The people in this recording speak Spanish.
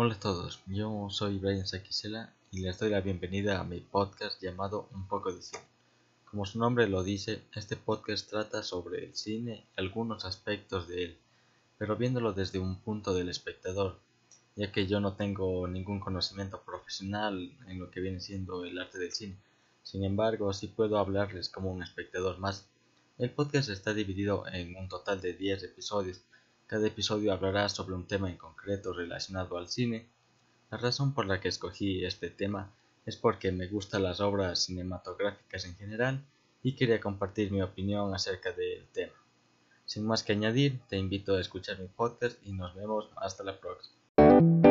Hello, soy Brian Sakisela y les doy la bienvenida a mi podcast llamado Un poco de cine. Como su nombre lo dice, este podcast trata sobre el cine y algunos aspectos de él, pero viéndolo desde un punto del espectador, ya que yo no tengo ningún conocimiento profesional en lo que viene siendo el arte del cine. Sin embargo, sí puedo hablarles como un espectador más. El podcast está dividido en un total de 10 episodios. Cada episodio hablará sobre un tema en concreto relacionado al cine la razón por la que escogí este tema es porque me gustan las obras cinematográficas en general y quería compartir mi opinión acerca del tema. Sin más que añadir, te invito a escuchar mi podcast y nos vemos hasta la próxima.